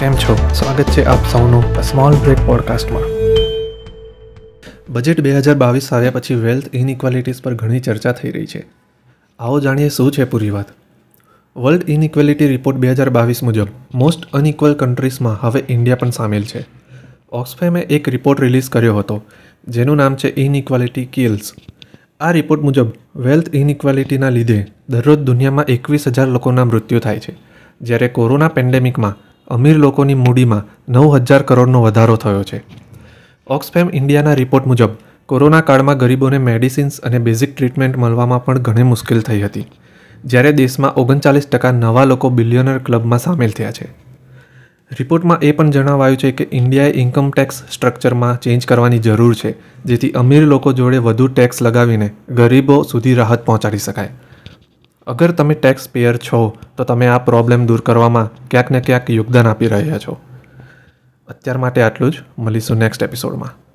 કેમ છો? સ્વાગત છે આપ સૌનું સ્મોલ બ્રેક પોડકાસ્ટમાં બજેટ બે હજાર બાવીસ આવ્યા પછી વેલ્થ ઇનઇક્વાલિટીઝ પર ઘણી ચર્ચા થઈ રહી છે. આવો જાણીએ શું છે પૂરી વાત? વર્લ્ડ ઇનઇક્વેલિટી રિપોર્ટ બે હજાર બાવીસ મુજબ મોસ્ટ અનઇક્વલ કન્ટ્રીઝમાં હવે ઇન્ડિયા પણ સામેલ છે. ઓક્સફેમે એક રિપોર્ટ રિલીઝ કર્યો હતો, જેનું નામ છે ઇનઇક્વાલિટી કિલ્સ આ રિપોર્ટ મુજબ વેલ્થ ઇનઇક્વાલિટીના લીધે દરરોજ દુનિયામાં એકવીસ હજાર લોકોના મૃત્યુ થાય છે. જ્યારે કોરોના પેન્ડેમિકમાં અમીર લોકોની મૂડીમાં નવ હજાર કરોડનો વધારો થયો છે. ઓક્સફેમ ઇન્ડિયાના રિપોર્ટ મુજબ, કોરોના કાળમાં ગરીબોને મેડિસિન્સ અને બેઝિક ટ્રીટમેન્ટ મળવામાં પણ ઘણી મુશ્કેલ થઈ હતી, જ્યારે દેશમાં ઓગણચાલીસ ટકા નવા લોકો બિલિયનર ક્લબમાં સામેલ થયા છે. રિપોર્ટમાં એ પણ જણાવાયું છે કે ઇન્ડિયાએ ઇન્કમ ટેક્સ સ્ટ્રક્ચરમાં ચેન્જ કરવાની જરૂર છે, જેથી અમીર લોકો જોડે વધુ ટેક્સ લગાવીને ગરીબો સુધી રાહત પહોંચાડી શકાય. અગર તમે ટેક્સ પેયર છો, તો તમે આ પ્રોબ્લેમ દૂર કરવામાં ક્યાંક ને ક્યાંક યોગદાન આપી રહ્યા છો. અત્યાર માટે આટલું જ. મળીશું નેક્સ્ટ એપિસોડમાં